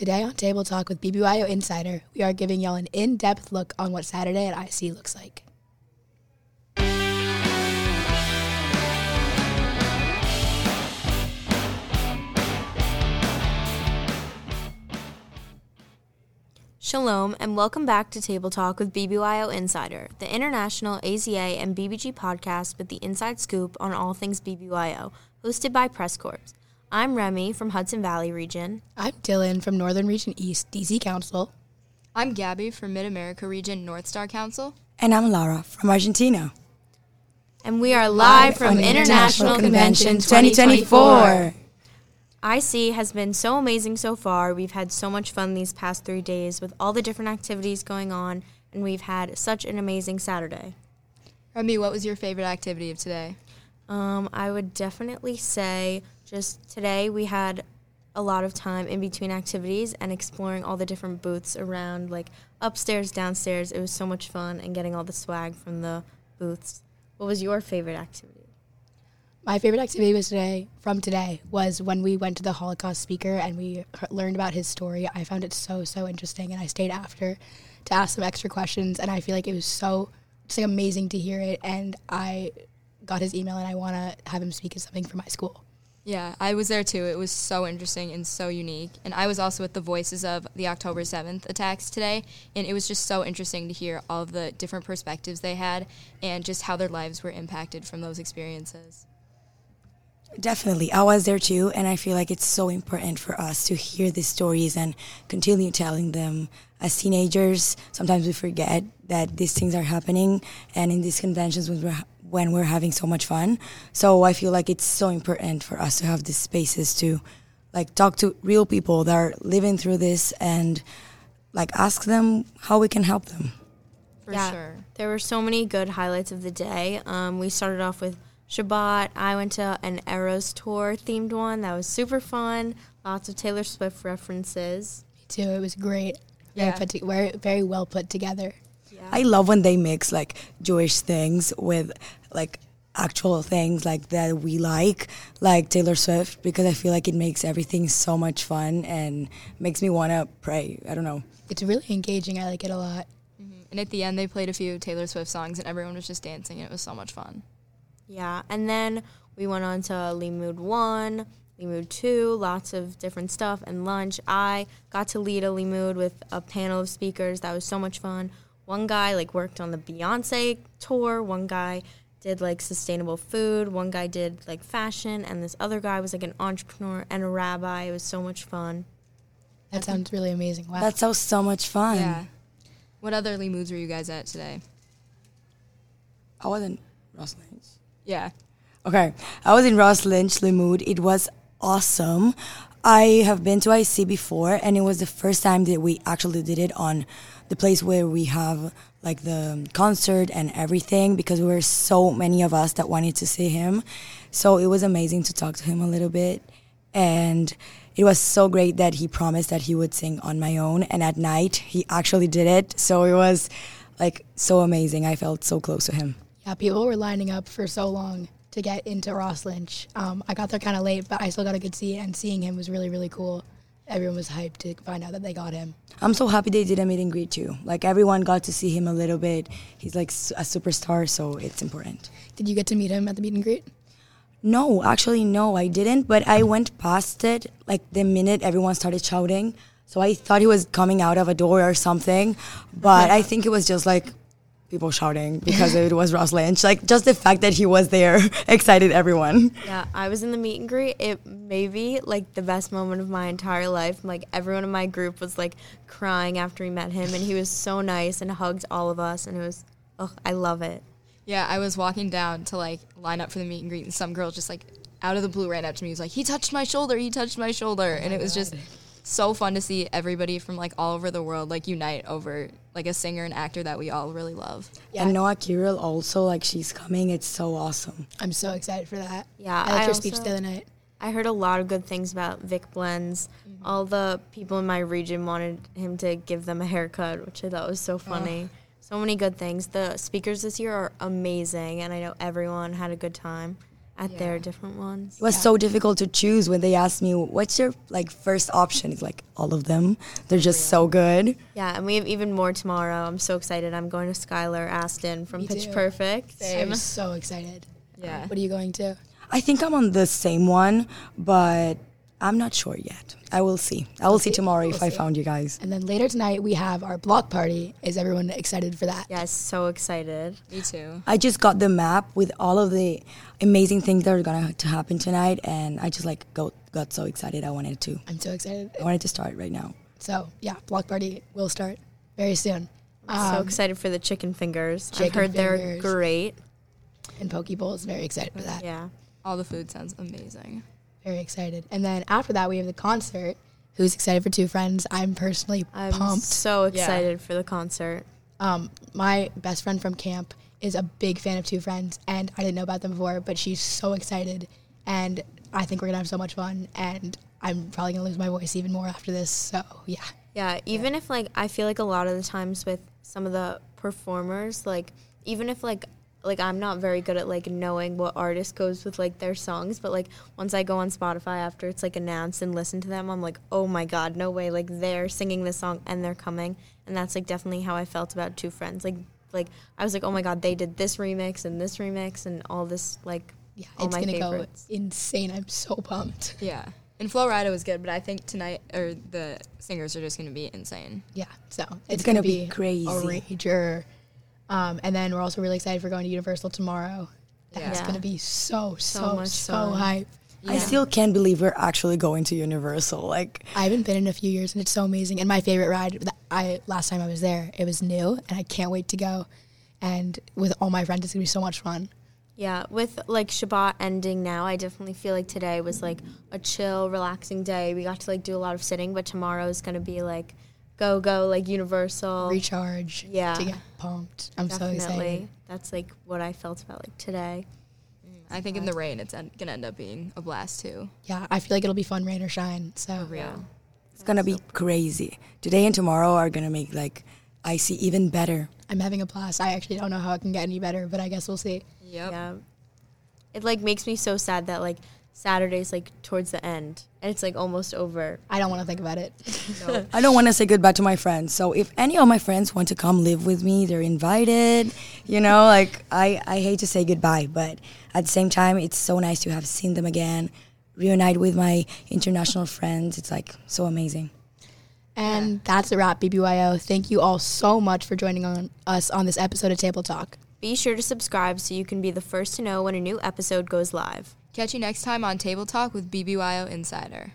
Today on Table Talk with BBYO Insider, we are giving y'all an in depth look on what Saturday at IC looks like. Shalom and welcome back to Table Talk with BBYO Insider, the international AZA and BBG podcast with the inside scoop on all things BBYO, hosted by Press Corps. I'm Remy from Hudson Valley region. I'm Dylan from Northern Region East, DC Council. I'm Gabby from Mid America Region North Star Council. And I'm Lara from Argentina. And we are live, from International Convention 2024. IC has been so amazing so far. We've had so much fun these past three days with all the different activities going on, and we've had such an amazing Saturday. Remy, what was your favorite activity of today? Um, I would definitely say just today we had a lot of time in between activities and exploring all the different booths around, like upstairs, downstairs. It was so much fun and getting all the swag from the booths. What was your favorite activity? My favorite activity was today from today was when we went to the Holocaust speaker and we learned about his story. I found it so so interesting, and I stayed after to ask some extra questions. And I feel like it was so just like amazing to hear it. And I got his email, and I want to have him speak at something for my school. Yeah, I was there too. It was so interesting and so unique. And I was also with the voices of the October 7th attacks today. And it was just so interesting to hear all of the different perspectives they had and just how their lives were impacted from those experiences. Definitely. I was there too, and I feel like it's so important for us to hear these stories and continue telling them. As teenagers, sometimes we forget that these things are happening, and in these conventions when we're, when we're having so much fun. So I feel like it's so important for us to have these spaces to like talk to real people that are living through this and like ask them how we can help them. For yeah, sure. There were so many good highlights of the day. Um, we started off with Shabbat. I went to an Eras tour themed one that was super fun. Lots of Taylor Swift references. Me too. It was great. Very, Yeah. put to- very, very well put together. I love when they mix like Jewish things with like actual things like that we like, like Taylor Swift, because I feel like it makes everything so much fun and makes me want to pray. I don't know. It's really engaging. I like it a lot. Mm-hmm. And at the end, they played a few Taylor Swift songs and everyone was just dancing. And it was so much fun. Yeah, and then we went on to Limud 1, Limud 2, lots of different stuff, and lunch. I got to lead a Limud with a panel of speakers. That was so much fun. One guy like worked on the Beyonce tour, one guy did like sustainable food, one guy did like fashion, and this other guy was like an entrepreneur and a rabbi. It was so much fun. That sounds really amazing. Wow. That sounds so much fun. Yeah. What other Limuds were you guys at today? I wasn't Ross Lynch. Yeah. Okay, I was in Ross Lynch Limud. It was awesome. I have been to IC before, and it was the first time that we actually did it on the place where we have like the concert and everything because we were so many of us that wanted to see him. So it was amazing to talk to him a little bit, and it was so great that he promised that he would sing on my own, and at night he actually did it. So it was like so amazing. I felt so close to him. Yeah, people were lining up for so long to get into Ross Lynch. Um, I got there kind of late, but I still got a good seat, and seeing him was really, really cool. Everyone was hyped to find out that they got him. I'm so happy they did a meet and greet too. Like everyone got to see him a little bit. He's like a superstar, so it's important. Did you get to meet him at the meet and greet? No, actually, no, I didn't. But I went past it like the minute everyone started shouting. So I thought he was coming out of a door or something. But I think it was just like people shouting because it was Ross Lynch. Like just the fact that he was there excited everyone. Yeah, I was in the meet and greet. It may be like the best moment of my entire life. Like everyone in my group was like crying after we met him, and he was so nice and hugged all of us, and it was, oh, I love it. Yeah, I was walking down to like line up for the meet and greet, and some girl just like out of the blue ran up to me. He was like, "He touched my shoulder. He touched my shoulder," and it was just so fun to see everybody from like all over the world like unite over like a singer and actor that we all really love. Yeah. And Noa Kirel also like she's coming. It's so awesome. I'm so excited for that. Yeah, I liked I your speech also- the other night. I heard a lot of good things about Vic Blends. Mm-hmm. All the people in my region wanted him to give them a haircut, which I thought was so funny. So many good things. The speakers this year are amazing, and I know everyone had a good time. At their different ones. It was so difficult to choose when they asked me, "What's your like first option?" It's like all of them. They're just so good. Yeah, and we have even more tomorrow. I'm so excited. I'm going to Skylar Astin from Me Pitch too. Perfect. I'm so excited. Yeah. What are you going to? I think I'm on the same one, but I'm not sure yet. I will see. I will see see. tomorrow We'll if I found you guys. And then later tonight we have our block party. Is everyone excited for that? Yes, so excited. Me too. I just got the map with all of the amazing things that are gonna to happen tonight, and I just like go, got so excited. I wanted to. I'm so excited. I wanted to start right now. So yeah, block party will start very soon. so Um, excited for the chicken fingers. I've chicken heard they're great. and Poke Bowl is very excited for that. Yeah. All the food sounds amazing. Very excited. And then after that we have the concert. Who's excited for Two Friends? I'm personally I'm pumped. so Yeah. excited for the concert. Um, my best friend from camp is a big fan of Two Friends, and I didn't know about them before, but she's so excited, and I think we're gonna have so much fun, and I'm probably gonna lose my voice even more after this. So yeah, Yeah, even if like I feel like a lot of the times with some of the performers, like even if like like I'm not very good at like knowing what artist goes with like their songs, but like once I go on Spotify after it's like announced and listen to them, I'm like, oh my god, no way! Like they're singing this song and they're coming, and that's like definitely how I felt about Two Friends. Like like I was like, oh my god, they did this remix and this remix and all this like yeah, all it's my gonna favorites. go insane. I'm so pumped. Yeah. And Flo Rida was good, but I think tonight or the singers are just gonna be insane. Yeah, so it's, gonna be crazy. a rager. Um, and then we're also really excited for going to Universal tomorrow. That's Yeah. gonna be so so so, much fun. hype. I still can't believe we're actually going to Universal. Like, I haven't been in a few years, and it's so amazing. And my favorite ride, I last time I was there, it was new, and I can't wait to go. And with all my friends, it's gonna be so much fun. Yeah, with like Shabbat ending now, I definitely feel like today was like a chill, relaxing day. We got to like do a lot of sitting, but tomorrow is gonna be like go go like Universal. Recharge, Yeah. to get pumped. I'm so excited. that's like what I felt about like today. I think in the rain, it's en- gonna end up being a blast too. Yeah, I feel like it'll be fun, rain or shine. So Real. it's gonna be crazy. Today and tomorrow are gonna make like IC even better. I'm having a blast. I actually don't know how it can get any better, but I guess we'll see. Yep. Yeah, it like makes me so sad that like Saturday's like towards the end and it's like almost over. I don't want to think about it. I don't want to say goodbye to my friends. So if any of my friends want to come live with me, they're invited. You know, like I, I hate to say goodbye, but at the same time, it's so nice to have seen them again, reunite with my international friends. It's like so amazing. And that's a wrap, BBYO. Thank you all so much for joining on us on this episode of Table Talk. Be sure to subscribe so you can be the first to know when a new episode goes live. Catch you next time on Table Talk with BBYO Insider.